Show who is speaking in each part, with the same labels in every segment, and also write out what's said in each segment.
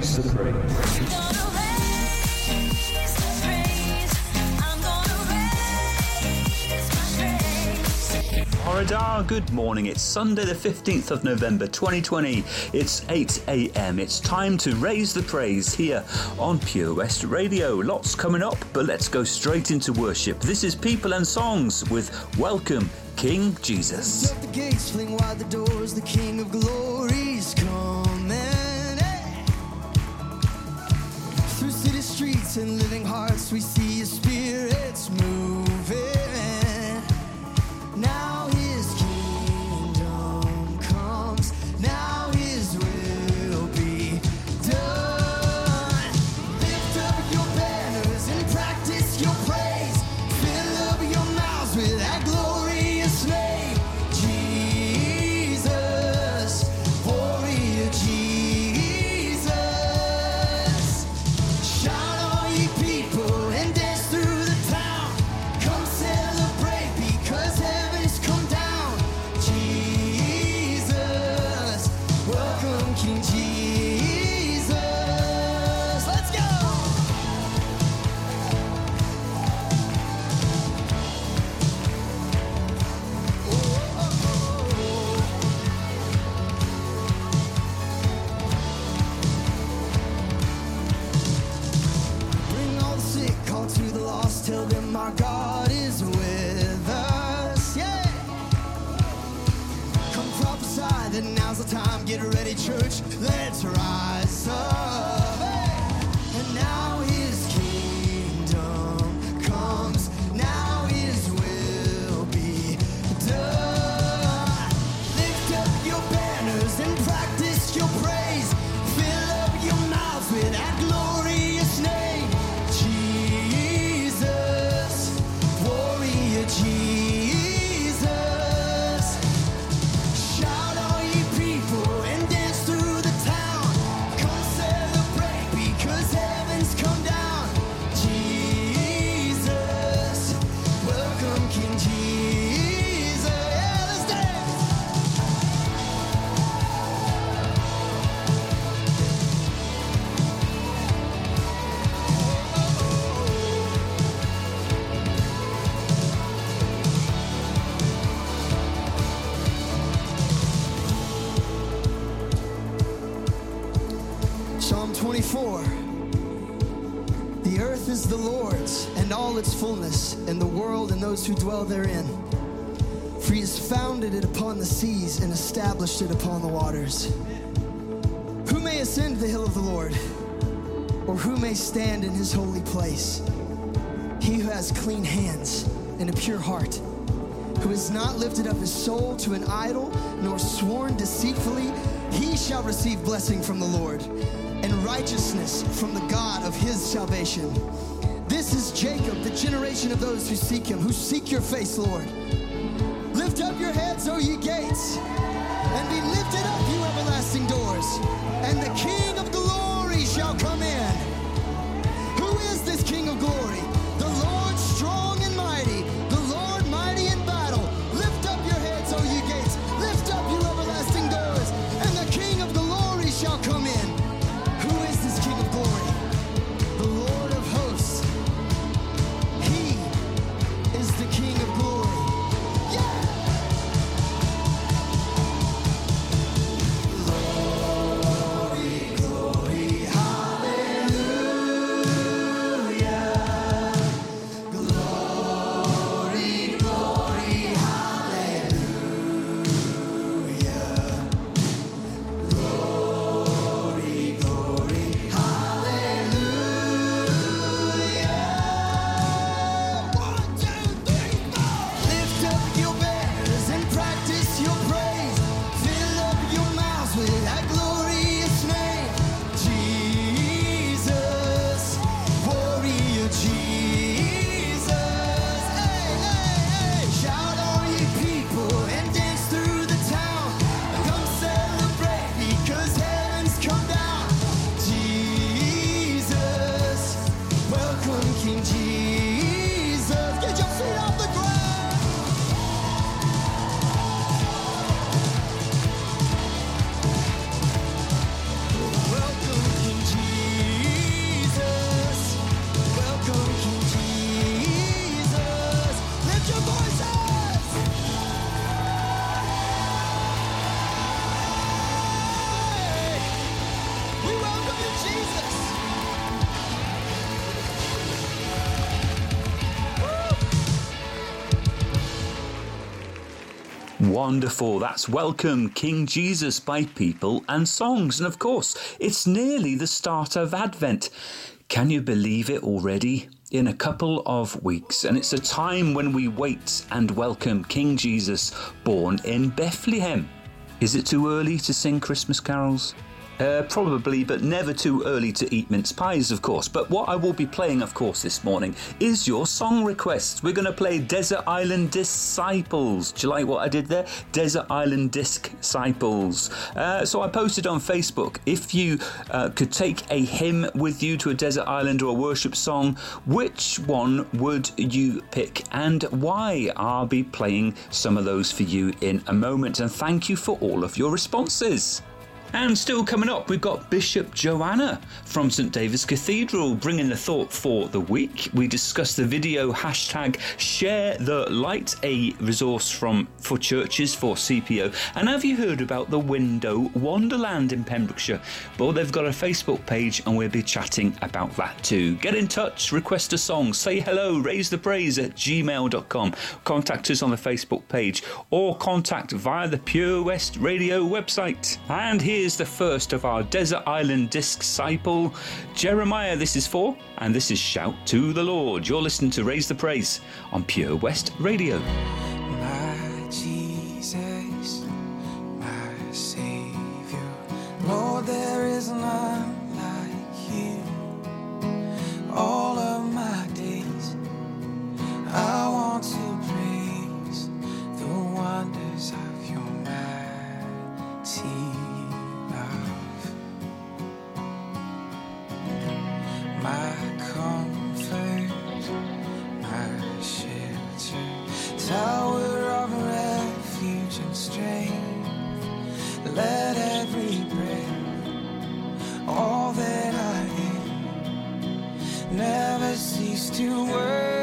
Speaker 1: raise the praise.
Speaker 2: Horridar, good morning. It's Sunday, the 15th of November 2020. It's 8 a.m. It's time to raise the praise here on Pure West Radio. Lots coming up, but let's go straight into worship. This is People and Songs with Welcome, King Jesus.
Speaker 3: the gates, fling wide the doors, the King of Glory's streets and living hearts, we see His spirits moving. Church. Who dwell therein. For he has founded it upon the seas and established it upon the waters. Who may ascend the hill of the Lord? Or who may stand in his holy place? He who has clean hands and a pure heart, who has not lifted up his soul to an idol, nor sworn deceitfully, he shall receive blessing from the Lord and righteousness from the God of his salvation. This is Jacob, the generation of those who seek him, who seek your face, Lord. Lift up your heads, O ye gates, and be lifted up, you everlasting doors, and the King
Speaker 2: Wonderful. That's Welcome King Jesus by People and Songs. And of course, it's nearly the start of Advent. Can you believe it already? In a couple of weeks, and it's a time when we wait and welcome King Jesus born in Bethlehem. Is it too early to sing Christmas carols? Uh, probably, but never too early to eat mince pies, of course. But what I will be playing, of course, this morning is your song requests. We're going to play Desert Island Disciples. Do you like what I did there? Desert Island Disciples. Uh, so I posted on Facebook if you uh, could take a hymn with you to a desert island or a worship song, which one would you pick and why? I'll be playing some of those for you in a moment. And thank you for all of your responses. And still coming up, we've got Bishop Joanna from St David's Cathedral bringing the thought for the week. We discuss the video hashtag Share the Light, a resource from for churches for CPO. And have you heard about the Window Wonderland in Pembrokeshire? Well, they've got a Facebook page and we'll be chatting about that too. Get in touch, request a song, say hello, raise the praise at gmail.com. Contact us on the Facebook page or contact via the Pure West Radio website. And here is the first of our Desert Island disciple, Jeremiah. This is for, and this is Shout to the Lord. You're listening to Raise the Praise on Pure West Radio.
Speaker 1: My Jesus, my Savior, Lord, there is none like you. All of my days, I want to praise the wonders of your mighty My comfort, my shelter, tower of refuge and strength. Let every breath, all that I am, never cease to worship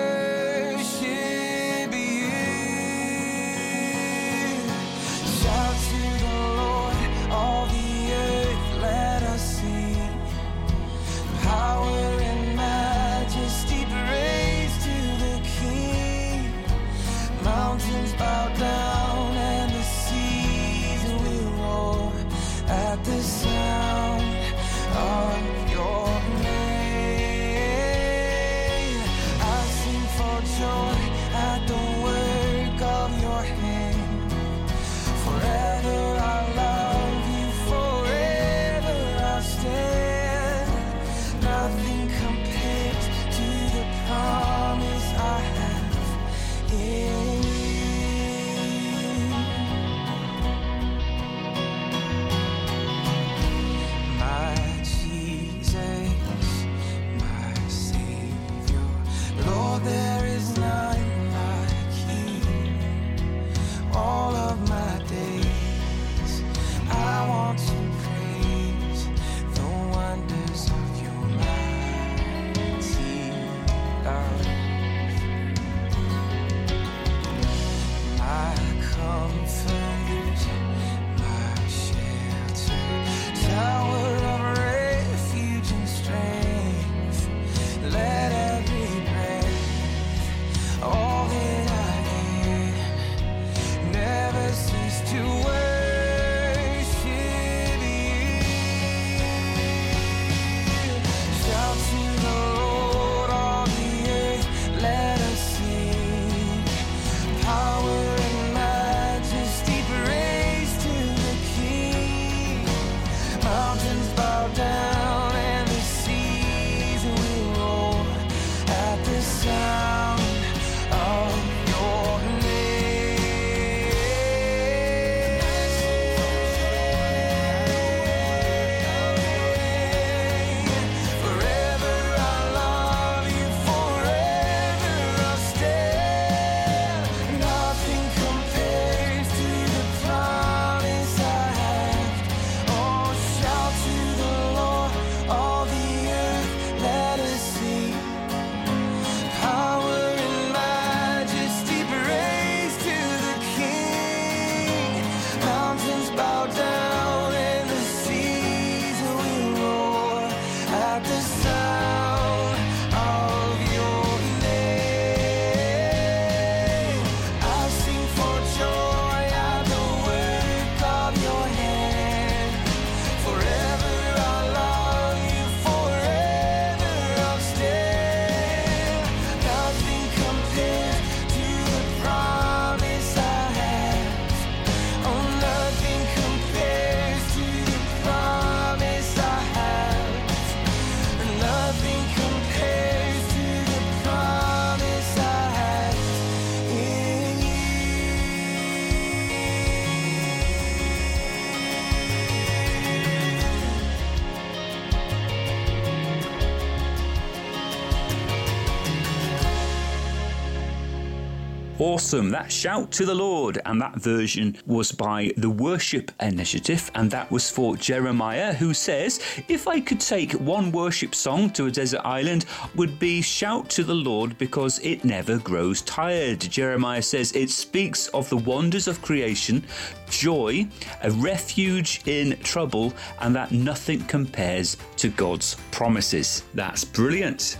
Speaker 2: Awesome. That shout to the Lord. And that version was by the Worship Initiative. And that was for Jeremiah, who says, If I could take one worship song to a desert island, would be Shout to the Lord because it never grows tired. Jeremiah says it speaks of the wonders of creation, joy, a refuge in trouble, and that nothing compares to God's promises. That's brilliant.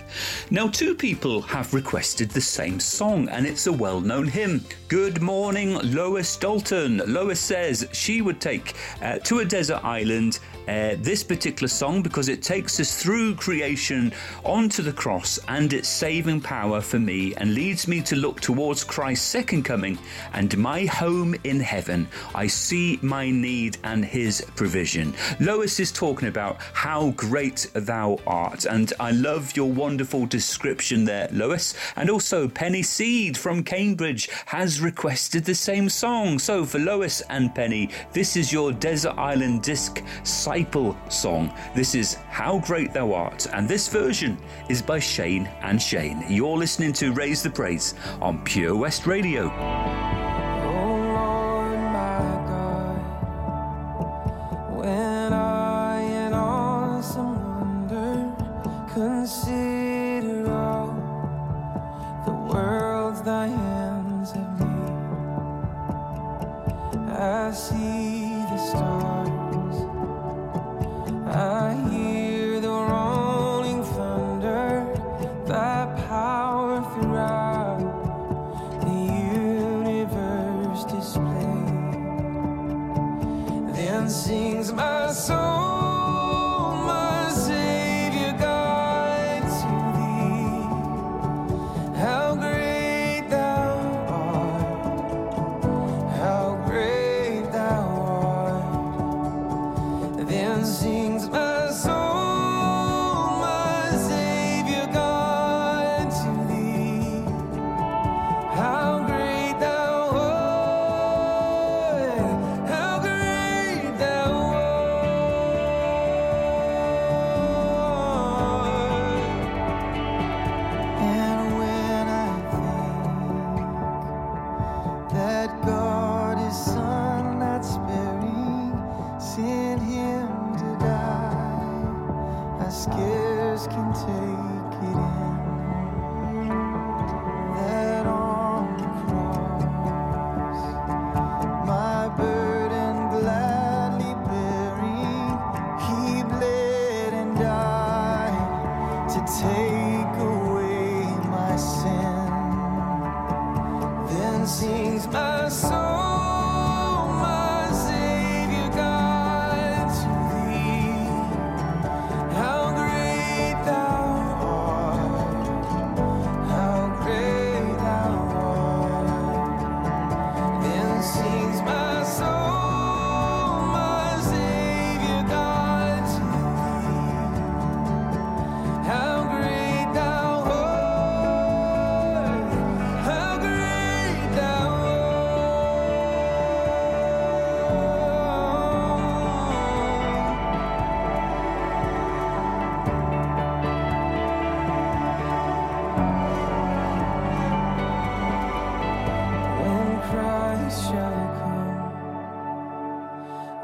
Speaker 2: Now, two people have requested the same song, and it's a well known hymn. Good morning, Lois Dalton. Lois says she would take uh, to a desert island uh, this particular song because it takes us through creation onto the cross and its saving power for me and leads me to look towards Christ's second coming and my home in heaven. I see my need and his provision. Lois is talking about how great thou art, and I love your wonderful description there, Lois. And also, Penny Seed from Cambridge has requested the same song. So, for Lois and Penny, this is your Desert Island Disc disciple song. This is How Great Thou Art, and this version is by Shane and Shane. You're listening to Raise the Praise on Pure West Radio.
Speaker 4: made. I see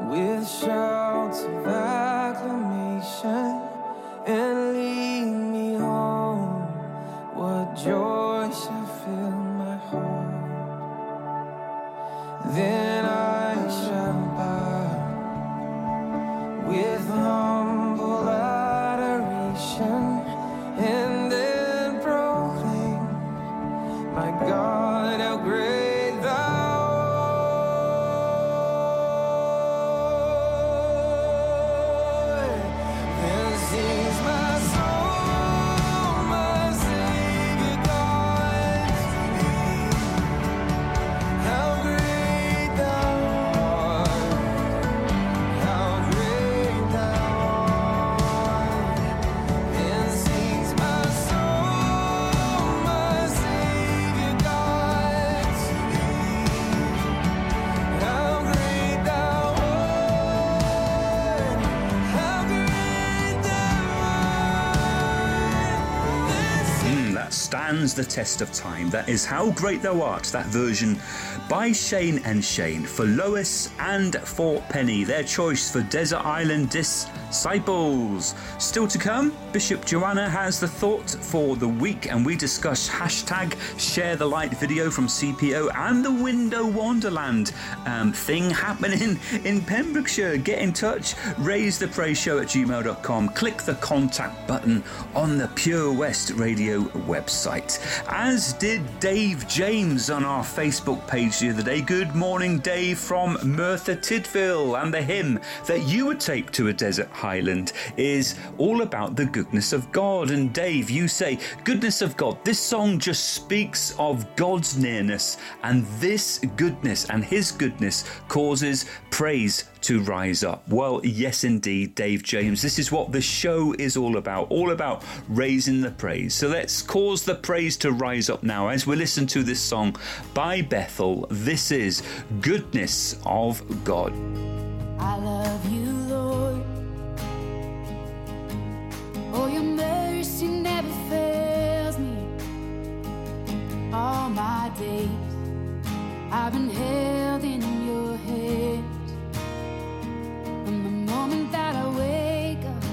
Speaker 4: with shouts of acclamation
Speaker 2: the test of time. That is How Great Thou Art, that version by Shane and Shane for Lois and for Penny, their choice for Desert Island Disciples. Still to come, Bishop Joanna has the thought for the week, and we discuss hashtag share the light video from CPO and the Window Wonderland um, thing happening in Pembrokeshire. Get in touch, raise the praise show at gmail.com, click the contact button on the Pure West Radio website. As did Dave James on our Facebook page the other day. Good morning, Dave from Merthyr Tydfil. And the hymn that you would take to a desert highland is all about the goodness of God. And Dave, you say, Goodness of God. This song just speaks of God's nearness, and this goodness and His goodness causes praise to rise up. Well, yes, indeed, Dave James. This is what the show is all about, all about raising the praise. So let's cause the praise to rise up now as we listen to this song by Bethel. This is Goodness of God.
Speaker 5: I love you, All my days, I've been held in your hands. From the moment that I wake up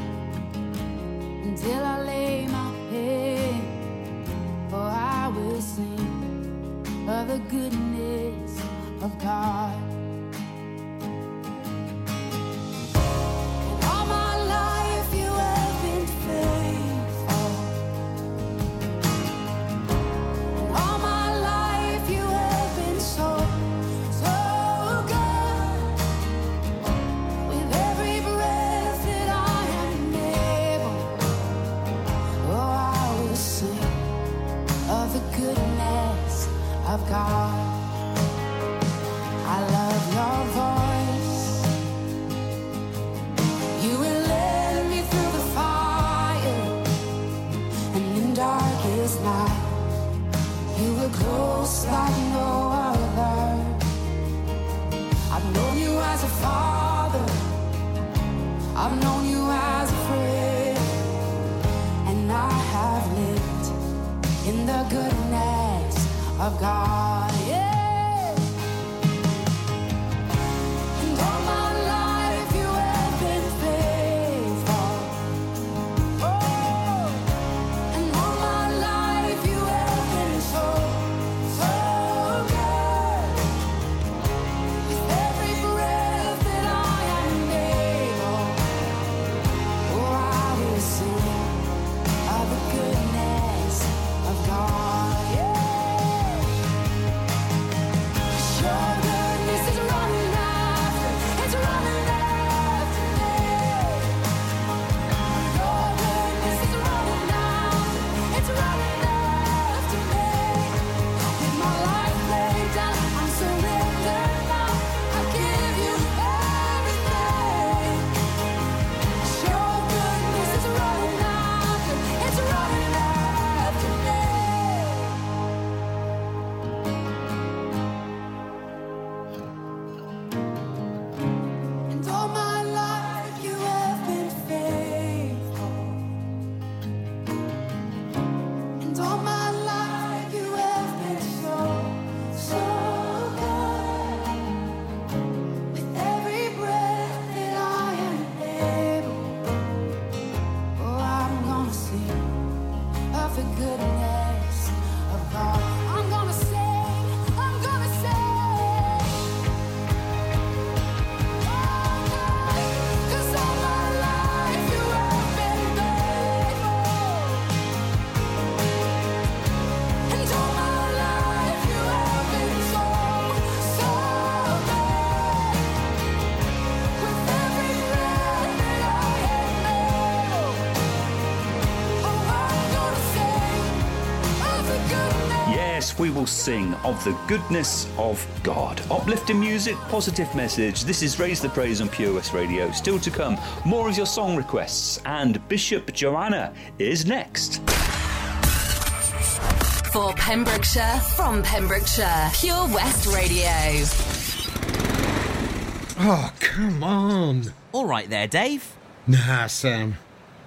Speaker 5: until I lay my head, for I will sing of the goodness of God. God.
Speaker 2: Yes, we will sing of the goodness of God. Uplifting music, positive message. This is Raise the Praise on Pure West Radio. Still to come, more of your song requests, and Bishop Joanna is next.
Speaker 6: For Pembrokeshire, from Pembrokeshire, Pure West Radio.
Speaker 7: Oh, come on.
Speaker 8: All right there, Dave.
Speaker 7: Nah, Sam.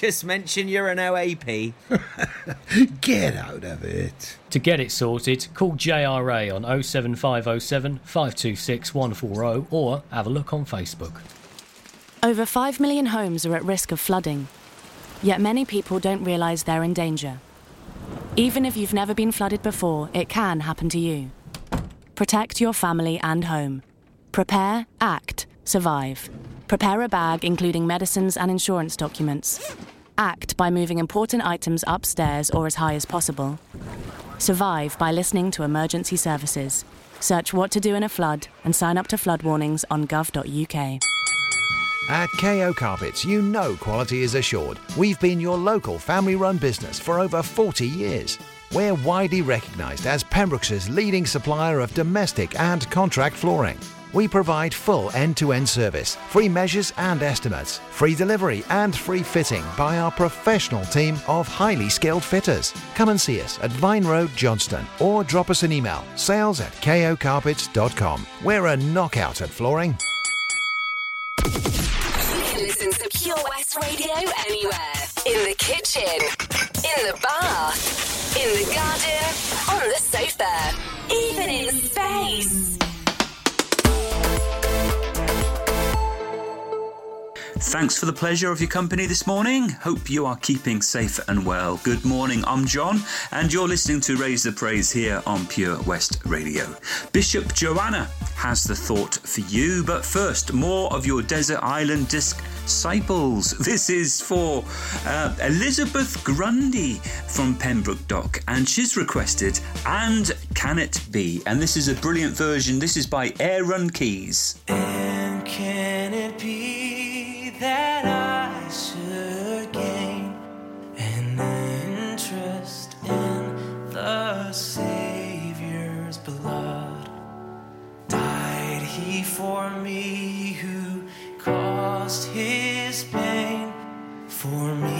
Speaker 8: Just mention you're an OAP.
Speaker 7: Get out of it.
Speaker 9: To get it sorted, call JRA on 07507 526 140 or have a look on Facebook.
Speaker 10: Over 5 million homes are at risk of flooding. Yet many people don't realise they're in danger. Even if you've never been flooded before, it can happen to you. Protect your family and home. Prepare, act, survive. Prepare a bag including medicines and insurance documents. Act by moving important items upstairs or as high as possible. Survive by listening to emergency services. Search what to do in a flood and sign up to flood warnings on gov.uk.
Speaker 11: At KO Carpets, you know quality is assured. We've been your local family run business for over 40 years. We're widely recognised as Pembrokeshire's leading supplier of domestic and contract flooring. We provide full end to end service, free measures and estimates, free delivery and free fitting by our professional team of highly skilled fitters. Come and see us at Vine Road, Johnston, or drop us an email sales at kocarpets.com. We're a knockout at flooring.
Speaker 6: You can listen to Pure West Radio anywhere. In the kitchen, in the bath, in the garden, on the sofa, even in space.
Speaker 2: Thanks for the pleasure of your company this morning. Hope you are keeping safe and well. Good morning, I'm Jon, and you're listening to Raise the Praise here on Pure West Radio. Bishop Joanna has the thought for you, but first, more of your Desert Island disciples. This is for uh, Elizabeth Grundy from Pembroke Dock, and she's requested And Can It Be? And this is a brilliant version. This is by Aaron Keyes.
Speaker 1: And can it be that I should gain an interest in the Savior's blood? Died he for me who caused his pain? For me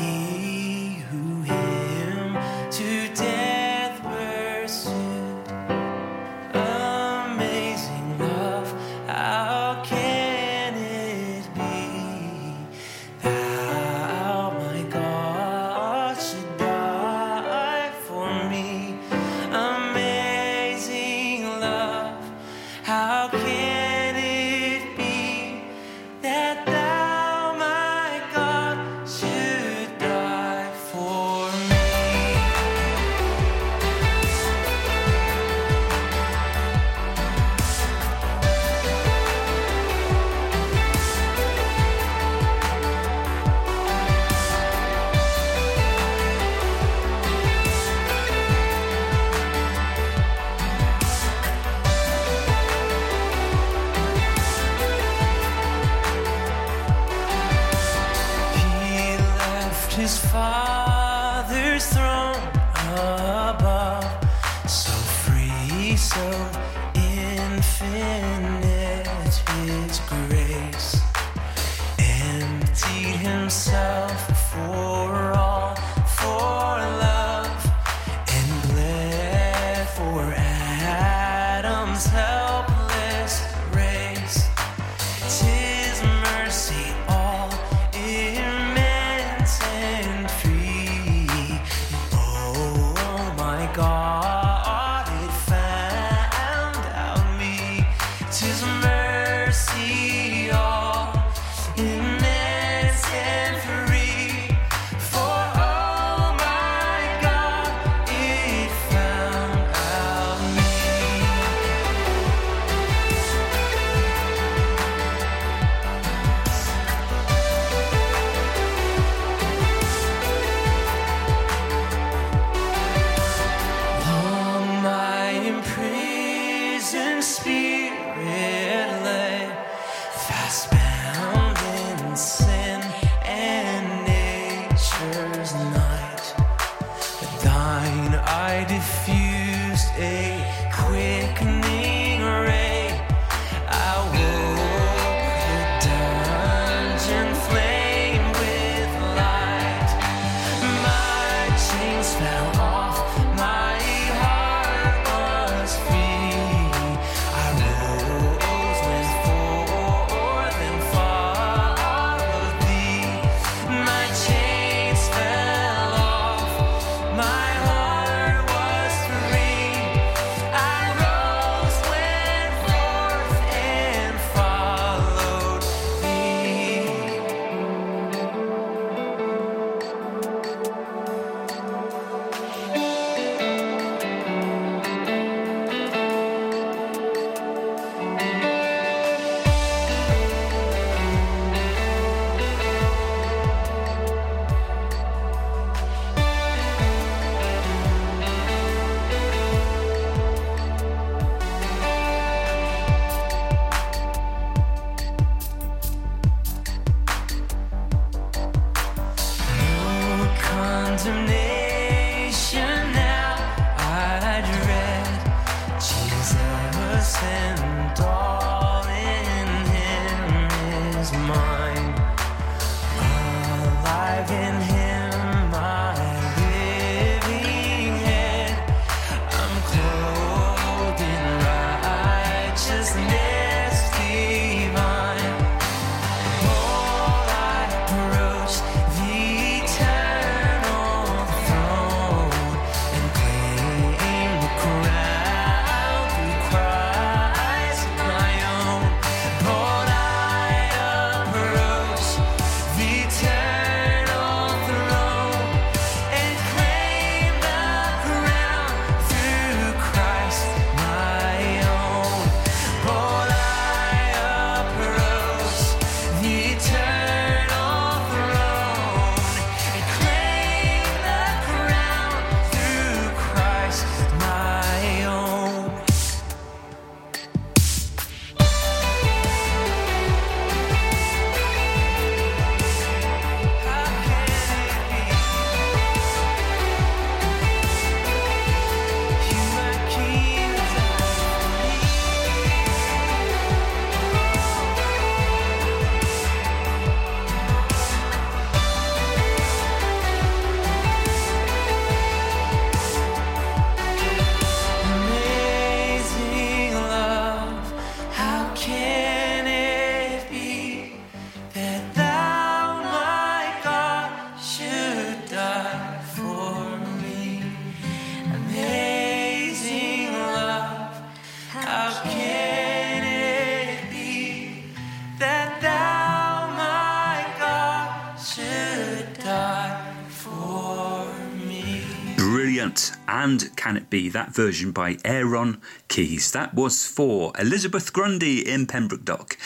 Speaker 1: be that
Speaker 2: version by Aaron Keyes? That was for Elizabeth Grundy in Pembroke Dock.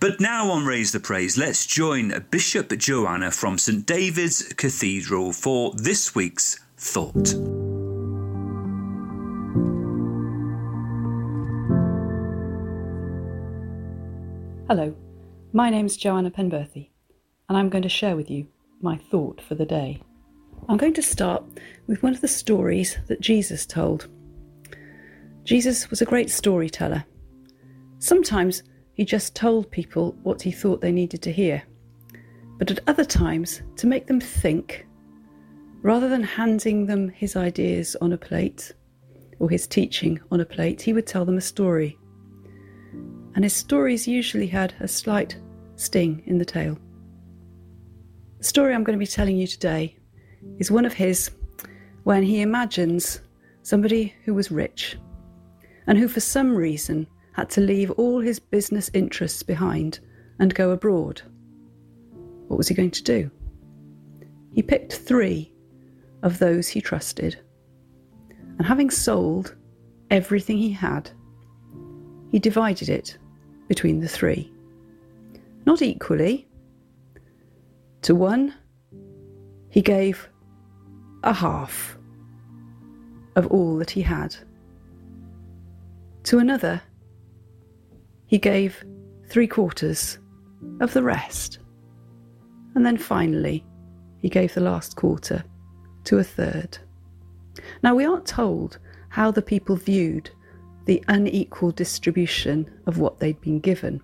Speaker 2: But now on Raise the Praise, let's join Bishop Joanna from St David's Cathedral for this week's Thought.
Speaker 12: Hello, my name's Joanna Penberthy, and I'm going to share with you my thought for the day. I'm going to start with one of the stories that Jesus told. Jesus was a great storyteller. Sometimes he just told people what he thought they needed to hear, but at other times, to make them think, rather than handing them his ideas on a plate or his teaching on a plate, he would tell them a story and his stories usually had a slight sting in the tail. The story I'm going to be telling you today is one of his when he imagines somebody who was rich and who, for some reason, had to leave all his business interests behind and go abroad. What was he going to do? He picked three of those he trusted, and having sold everything he had, he divided it between the three. Not equally. To one, he gave a half of all that he had. To another, he gave three quarters of the rest. And then finally, he gave the last quarter to a third. Now, we aren't told how the people viewed the unequal distribution of what they'd been given.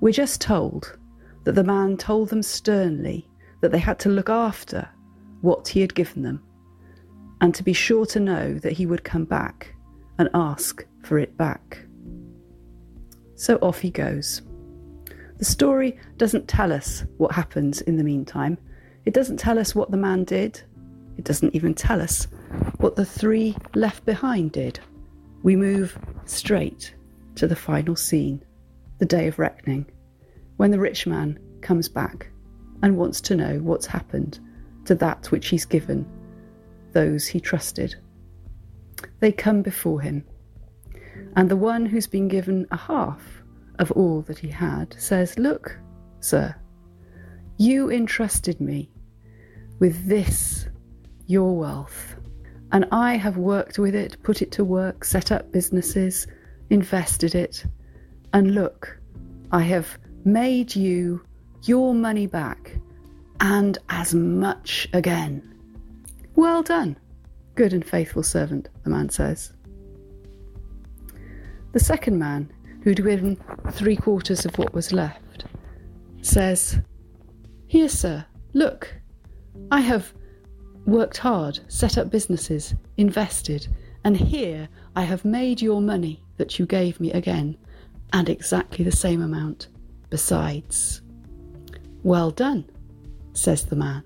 Speaker 12: We're just told that the man told them sternly that they had to look after what he had given them and to be sure to know that he would come back and ask for it back. So off he goes. The story doesn't tell us what happens in the meantime. It doesn't tell us what the man did. It doesn't even tell us what the three left behind did. We move straight to the final scene, the day of reckoning, when the rich man comes back and wants to know what's happened to that which he's given those he trusted. They come before him, and the one who's been given a half of all that he had says, Look, sir, you entrusted me with this, your wealth, and I have worked with it, put it to work, set up businesses, invested it, and look, I have made you your money back and as much again. Well done, good and faithful servant, the man says. The second man, who'd given three quarters of what was left, says, Here, sir, look, I have worked hard, set up businesses, invested, and here I have made your money that you gave me again, and exactly the same amount besides. Well done, says the man.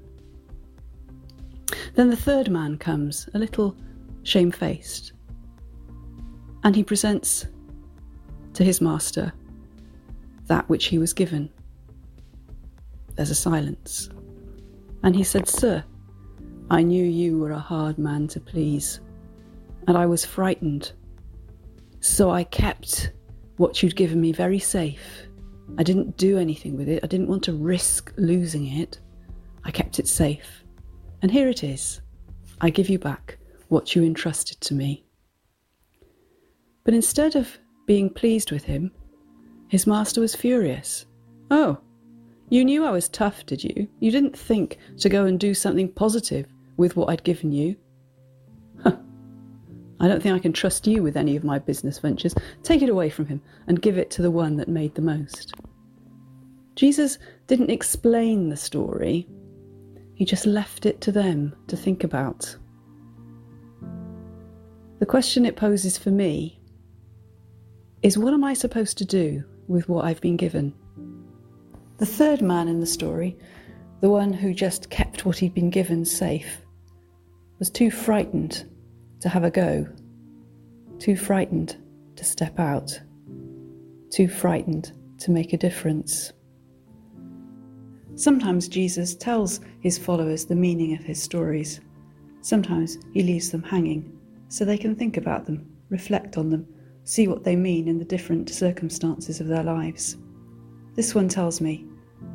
Speaker 12: Then the third man comes, a little shamefaced, and he presents to his master that which he was given. There's a silence. And he said, Sir, I knew you were a hard man to please, and I was frightened. So I kept what you'd given me very safe. I didn't do anything with it. I didn't want to risk losing it. I kept it safe. And here it is. I give you back what you entrusted to me. But instead of being pleased with him, his master was furious. Oh, you knew I was tough, did you? You didn't think to go and do something positive with what I'd given you? Huh. I don't think I can trust you with any of my business ventures. Take it away from him and give it to the one that made the most. Jesus didn't explain the story, he just left it to them to think about. The question it poses for me is what am I supposed to do with what I've been given? The third man in the story, the one who just kept what he'd been given safe, was too frightened to have a go, too frightened to step out, too frightened to make a difference. Sometimes Jesus tells his followers the meaning of his stories. Sometimes he leaves them hanging so they can think about them, reflect on them, see what they mean in the different circumstances of their lives. This one tells me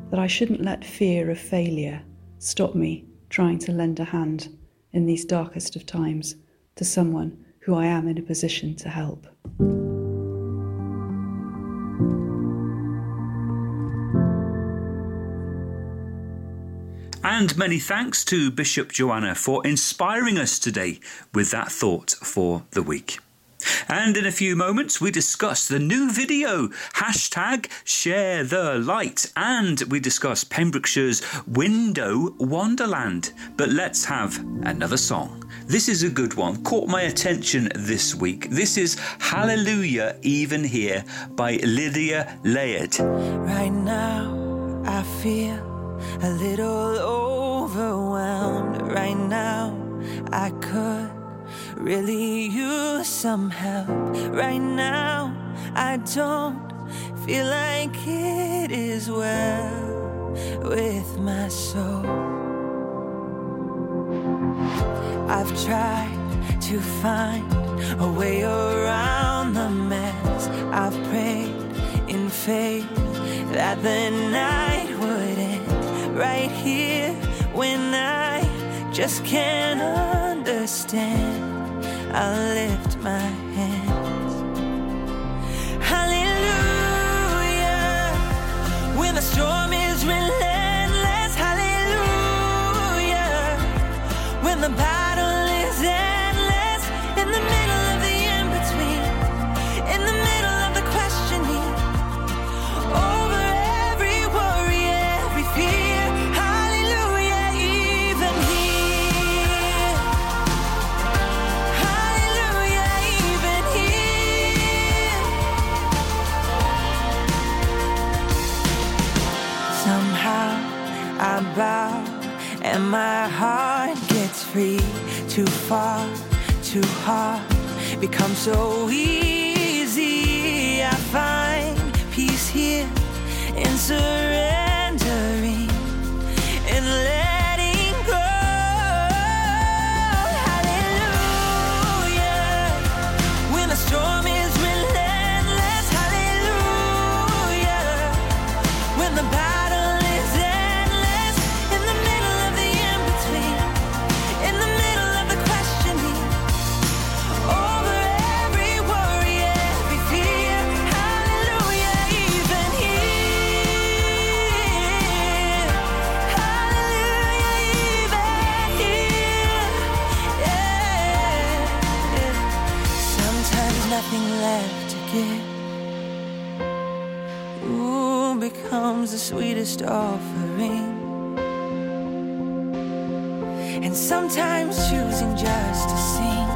Speaker 12: that I shouldn't let fear of failure stop me trying to lend a hand in these darkest of times to someone who I am in a position to help.
Speaker 2: And many thanks to Bishop Joanna for inspiring us today with that thought for the week. And in a few moments, we discuss the new video, hashtag share the light, and we discuss Pembrokeshire's Window Wonderland. But let's have another song. This is a good one, caught my attention this week. This is Hallelujah Even Here by Lydia Laird.
Speaker 1: Right now, I feel a little overwhelmed right now. I could really use some help right now. I don't feel like it is well with my soul. I've tried to find a way around the mess. I've prayed in faith that the night would end right here when I just can't understand. I lift my hands. Hallelujah. When the storm is my heart gets free. Too far, too hard, becomes so easy. I find peace here in surrendering sweetest offering. And sometimes choosing just to sing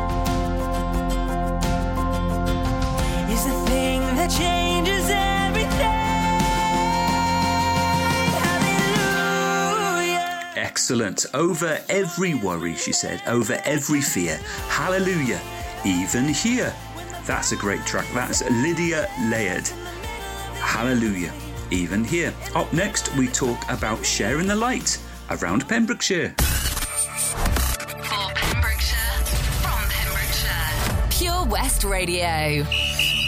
Speaker 1: is the thing that changes everything. Hallelujah.
Speaker 2: Excellent. Over every worry, she said, over every fear. Hallelujah. Even here. That's a great track. That's Lydia Laird. Hallelujah. Even here. Up next, we talk about sharing the light around Pembrokeshire.
Speaker 6: For Pembrokeshire, from Pembrokeshire. Pure West Radio.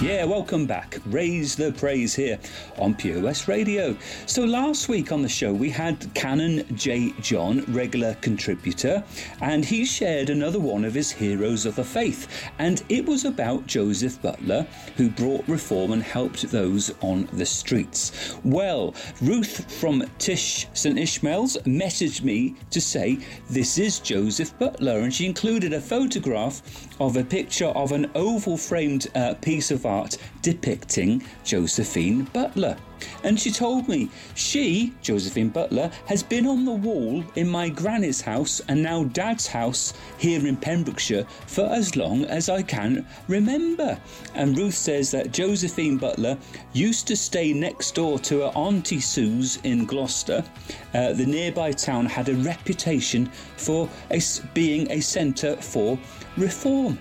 Speaker 2: Yeah, welcome back. Raise the praise here on West Radio. So last week on the show we had Canon J. John, regular contributor, and he shared another one of his heroes of the faith, and it was about Joseph Butler, who brought reform and helped those on the streets. Well, Ruth from Tish St Ishmael's messaged me to say this is Joseph Butler, and she included a photograph of a picture of an oval framed uh, piece of art depicting Josephine Butler. And she told me she, Josephine Butler, has been on the wall in my granny's house and now dad's house here in Pembrokeshire for as long as I can remember. And Ruth says that Josephine Butler used to stay next door to her Auntie Sue's in Gloucester. Uh, the nearby town had a reputation for a being a centre for reform.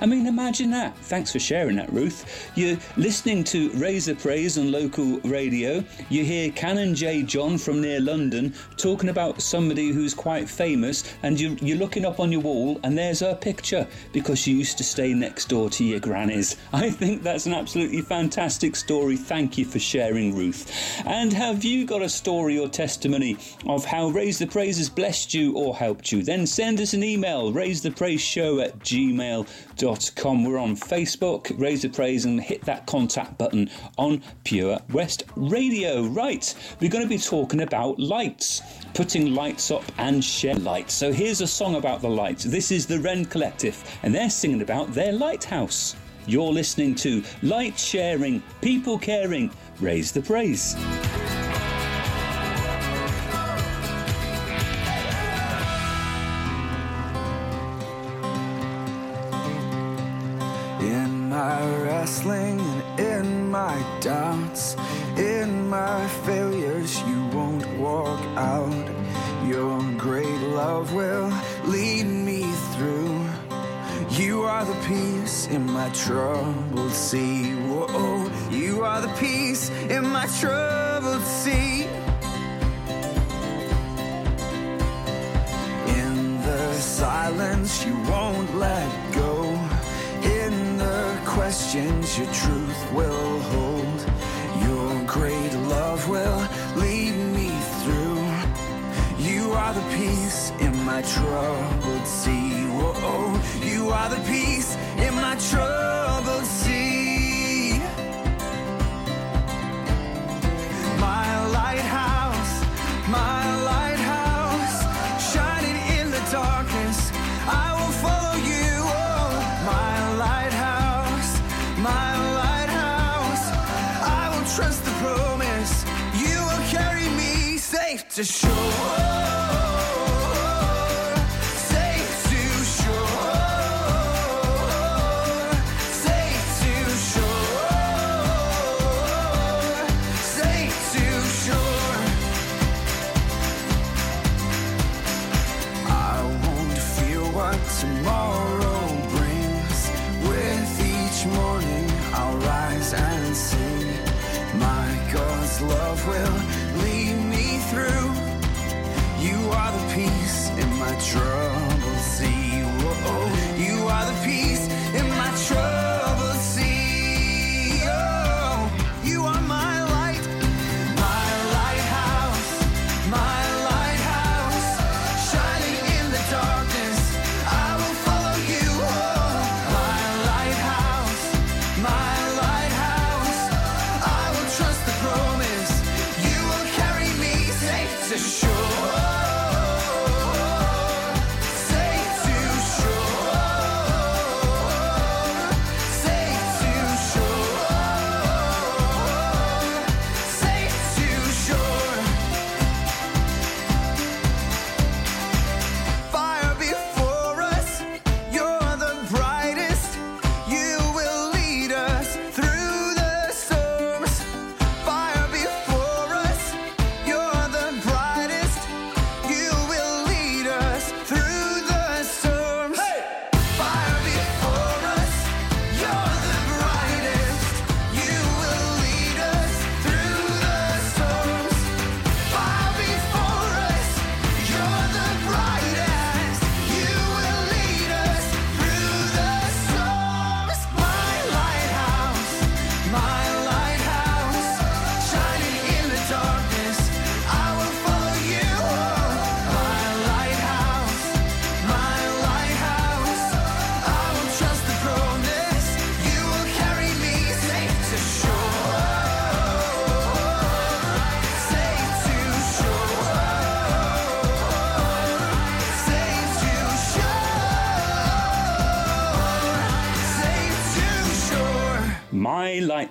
Speaker 2: I mean, imagine that. Thanks for sharing that, Ruth. You're listening to Raise the Praise on local radio. You hear Canon J. John from near London talking about somebody who's quite famous, and you, you're looking up on your wall, and there's her picture because she used to stay next door to your grannies. I think that's an absolutely fantastic story. Thank you for sharing, Ruth. And have you got a story or testimony of how Raise the Praise has blessed you or helped you? Then send us an email, raisethepraiseshow at gmail.com. We're on Facebook, Raise the Praise, and hit that contact button on Pure West Radio. Right, we're going to be talking about lights, putting lights up and share lights. So here's a song about the lights. This is the Rend Collective, and they're singing about their lighthouse. You're listening to Light Sharing, People Caring, Raise the Praise.
Speaker 3: My wrestling and in my doubts, in my failures, you won't walk out. Your great love will lead me through. You are the peace in my troubled sea. Whoa, you are the peace in my troubled sea. In the silence, you won't let go. Questions, your truth will hold. Your great love will lead me through. You are the peace in my troubled sea. Whoa, you are the peace in my troubled sea. To shore.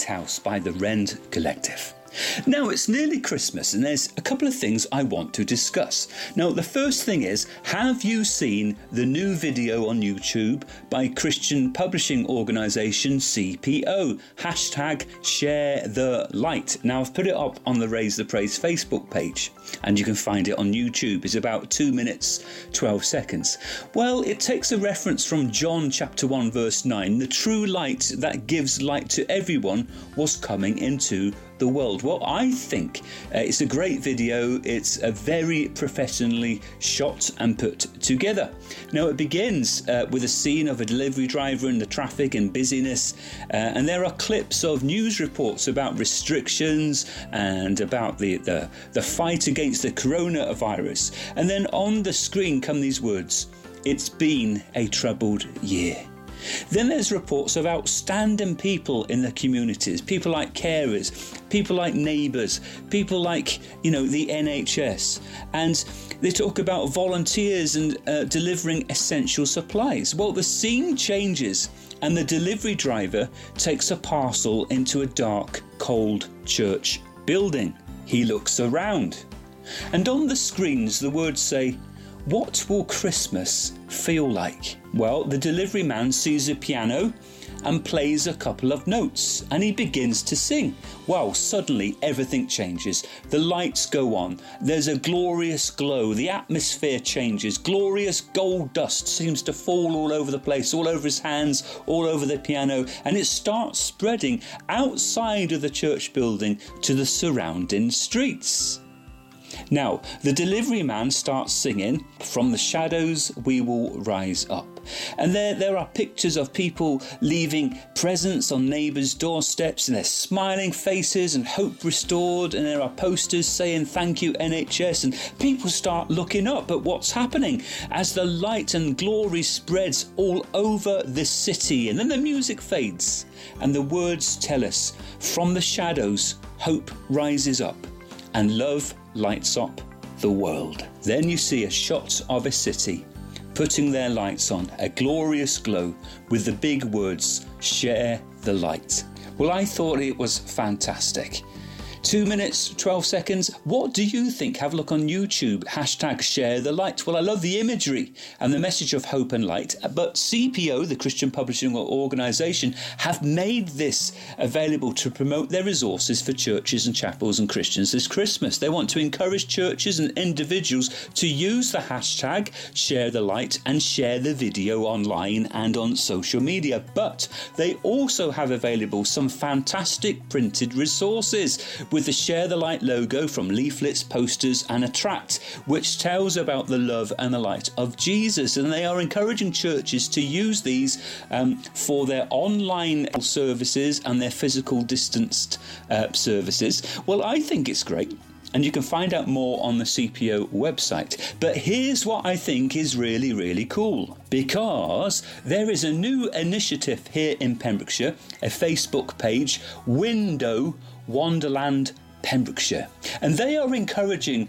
Speaker 3: Lighthouse
Speaker 2: by the Rend Collective. Now, it's nearly Christmas, and there's a couple of things I want to discuss. Now, the first thing is Have you seen the new video on YouTube by Christian publishing organisation CPO? Hashtag share the light. Now, I've put it up on the Raise the Praise Facebook page, and you can find it on YouTube. It's about 2 minutes 12 seconds. Well, it takes a reference from John chapter 1, verse 9 the true light that gives light to everyone was coming into the world. Well, I think uh, it's a great video. It's a very professionally shot and put together. Now, it begins uh, with a scene of a delivery driver in the traffic and busyness, uh, and there are clips of news reports about restrictions and about the, the, the fight against the coronavirus. And then on the screen come these words It's been a troubled year. Then there's reports of outstanding people in the communities, people like carers, people like neighbours, people like, you know, the NHS. And they talk about volunteers and uh, delivering essential supplies. Well, the scene changes and the delivery driver takes a parcel into a dark, cold church building. He looks around. And on the screens, the words say, What will Christmas feel like? Well, the delivery man sees a piano and plays a couple of notes and he begins to sing. Well, suddenly everything changes. The lights go on. There's a glorious glow. The atmosphere changes. Glorious gold dust seems to fall all over the place, all over his hands, all over the piano, and it starts spreading outside of the church building to the surrounding streets. Now, the delivery man starts singing, From the shadows we will rise up. And there, there are pictures of people leaving presents on neighbours' doorsteps and their smiling faces and hope restored. And there are posters saying thank you, NHS. And people start looking up at what's happening as the light and glory spreads all over the city. And then the music fades and the words tell us from the shadows, hope rises up and love lights up the world. Then you see a shot of a city putting their lights on, a glorious glow with the big words, Share the light. Well, I thought it was fantastic. Two minutes, 12 seconds. What do you think? Have a look on YouTube. Hashtag share the light. Well, I love the imagery and the message of hope and light. But CPO, the Christian Publishing Organisation, have made this available to promote their resources for churches and chapels and Christians this Christmas. They want to encourage churches and individuals to use the hashtag share the light and share the video online and on social media. But they also have available some fantastic printed resources with the Share the Light logo from leaflets, posters, and a tract, which tells about the love and the light of Jesus. And they are encouraging churches to use these um, for their online services and their physical distanced uh, services. Well, I think it's great and you can find out more on the CPO website. But here's what I think is really, really cool because there is a new initiative here in Pembrokeshire, a Facebook page, Window Wonderland Pembrokeshire, and they are encouraging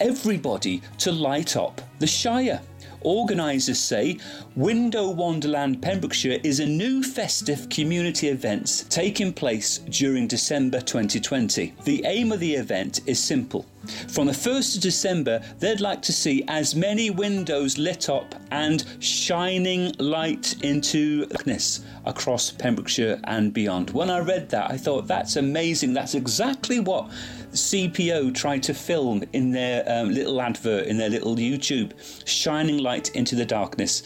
Speaker 2: everybody to light up the Shire. Organisers say Window Wonderland Pembrokeshire is a new festive community event taking place during December 2020. The aim of the event is simple. From the 1st of December, they'd like to see as many windows lit up and shining light into darkness across Pembrokeshire and beyond. When I read that, I thought that's amazing. That's exactly what CPO tried to film in their um, little advert, in their little YouTube, shining light into the darkness.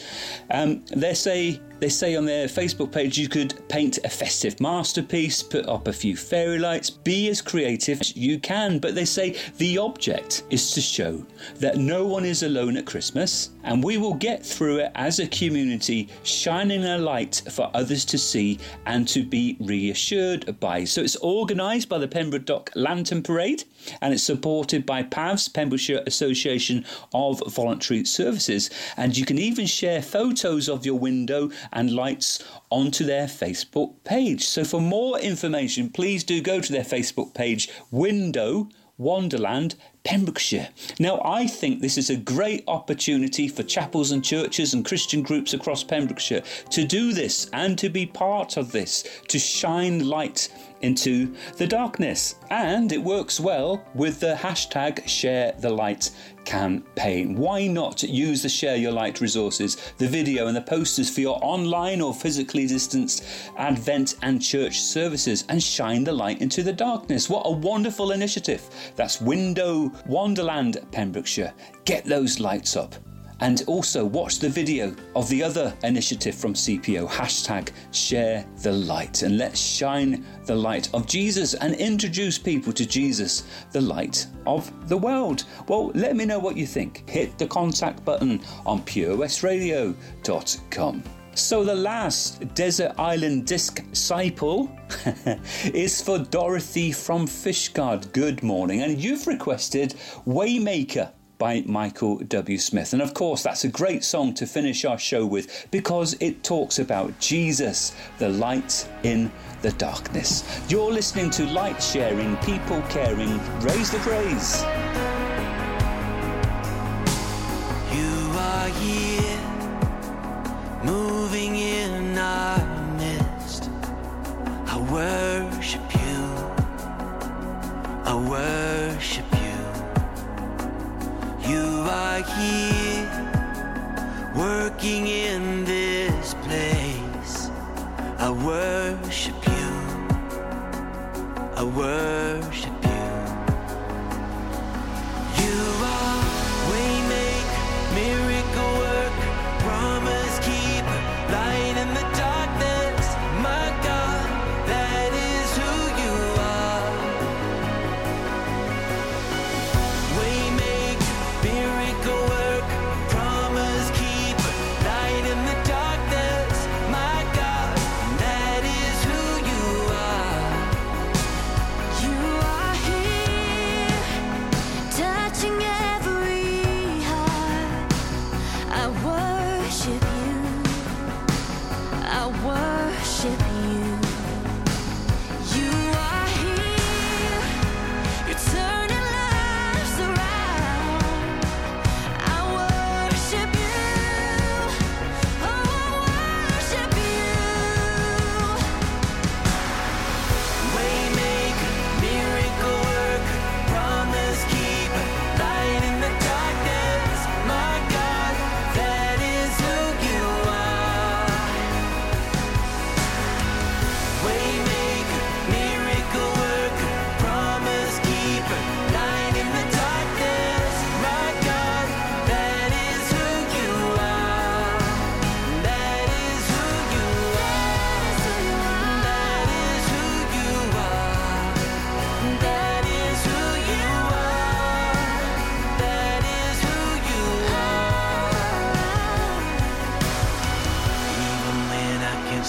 Speaker 2: Um, they say they say on their Facebook page you could paint a festive masterpiece, put up a few fairy lights, be as creative as you can. But they say the object is to show that no one is alone at Christmas and we will get through it as a community, shining a light for others to see and to be reassured by. So it's organised by the Pembroke Dock Lantern Parade and it's supported by PAVS, Pembrokeshire Association of Voluntary Services. And you can even share photos of your window and lights onto their Facebook page. So for more information, please do go to their Facebook page, Window Wonderland Pembrokeshire. Now, I think this is a great opportunity for chapels and churches and Christian groups across Pembrokeshire to do this and to be part of this, to shine light into the darkness. And it works well with the hashtag share the light campaign. Why not use the Share Your Light resources, the video and the posters for your online or physically distanced Advent and church services and shine the light into the darkness? What a wonderful initiative! That's Window Wonderland, Pembrokeshire. Get those lights up. And also watch the video of the other initiative from CPO, hashtag share the light. And let's shine the light of Jesus and introduce people to Jesus, the light of the world. Well, let me know what you think. Hit the contact button on purewestradio.com. So the last Desert Island Disc Disciple is for Dorothy from Fishguard. Good morning. And you've requested Waymaker by Michael W. Smith. And of course, that's a great song to finish our show with because it talks about Jesus, the light in the darkness. You're listening to Light Sharing, People Caring, Raise the Praise.
Speaker 1: You are here, moving in our midst. I worship you. I worship you. Here, working in this place. I worship you. I worship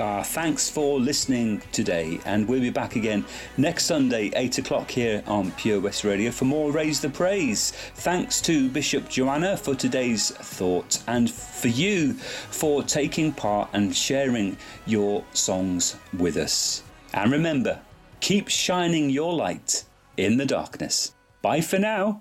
Speaker 2: Ah, thanks for listening today, and we'll be back again next Sunday, 8 o'clock here on Pure West Radio for more Raise the Praise. Thanks to Bishop Joanna for today's thought, and for you for taking part and sharing your songs with us. And remember, keep shining your light in the darkness. Bye for now.